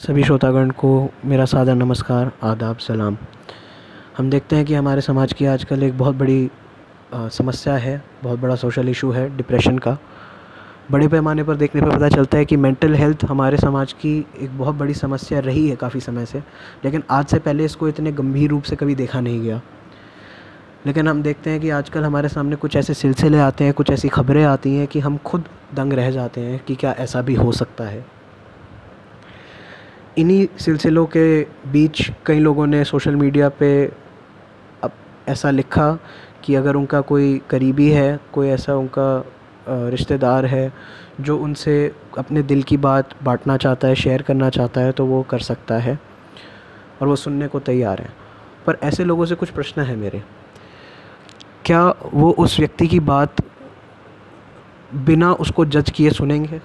सभी श्रोतागण को मेरा सादर नमस्कार आदाब सलाम। हम देखते हैं कि हमारे समाज की आजकल एक बहुत बड़ी आ, समस्या है बहुत बड़ा सोशल इशू है डिप्रेशन का। बड़े पैमाने पर देखने पर पता चलता है कि मेंटल हेल्थ हमारे समाज की एक बहुत बड़ी समस्या रही है काफ़ी समय से लेकिन आज से पहले इसको इतने गंभीर रूप से कभी देखा नहीं गया। लेकिन हम देखते हैं कि आजकल हमारे सामने कुछ ऐसे सिलसिले आते हैं कुछ ऐसी खबरें आती हैं कि हम खुद दंग रह जाते हैं कि क्या ऐसा भी हो सकता है। इन्हीं सिलसिलों के बीच कई लोगों ने सोशल मीडिया पे अब ऐसा लिखा कि अगर उनका कोई करीबी है, कोई ऐसा उनका रिश्तेदार है जो उनसे अपने दिल की बात बांटना चाहता है, शेयर करना चाहता है तो वो कर सकता है और वो सुनने को तैयार है। पर ऐसे लोगों से कुछ प्रश्न है मेरे। क्या वो उस व्यक्ति की बात बिना उसको जज किए सुनेंगे?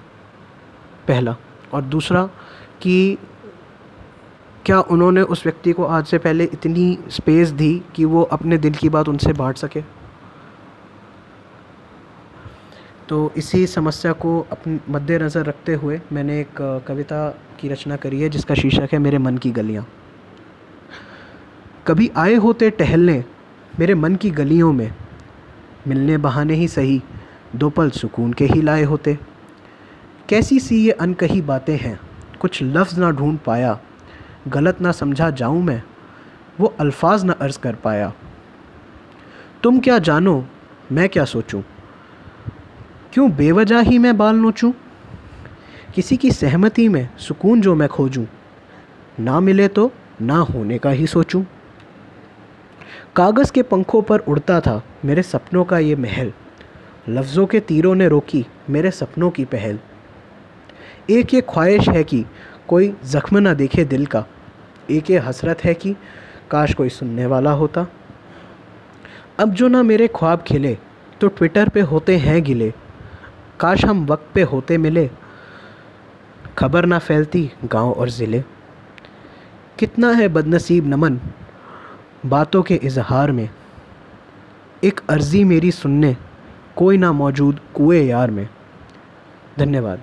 पहला। और दूसरा कि क्या उन्होंने उस व्यक्ति को आज से पहले इतनी स्पेस दी कि वो अपने दिल की बात उनसे बांट सके? तो इसी समस्या को अपने मद्देनज़र रखते हुए मैंने एक कविता की रचना करी है, जिसका शीर्षक है, मेरे मन की गलियाँ। कभी आए होते टहलने, मेरे मन की गलियों में, मिलने बहाने ही सही, दो पल सुकून के ही लाए होते। कैसी सी ये अनकही बातें हैं, कुछ लफ्ज़ ना ढूंढ पाया गलत ना समझा जाऊँ मैं, वो अल्फाज ना अर्ज़ कर पाया। तुम क्या जानो, मैं क्या सोचूं? क्यों बेवजह ही मैं बाल नोचूं? किसी की सहमति में सुकून जो मैं खोजूं, ना मिले तो ना होने का ही सोचूं। कागज़ के पंखों पर उड़ता था मेरे सपनों का ये महल, लफ्ज़ों के तीरों ने रोकी मेरे सपनों की पहल। एक ये ख्वाहिश है कि कोई ज़ख्म ना देखे दिल का एक ये हसरत है कि काश कोई सुनने वाला होता। अब जो ना मेरे ख्वाब खिले तो ट्विटर पे होते हैं गिले। काश हम वक्त पे होते मिले, खबर ना फैलती गाँव और ज़िले। कितना है बदनसीब नमन बातों के इजहार में। एक अर्ज़ी मेरी सुनने, कोई ना मौजूद कुएँ यार में। धन्यवाद।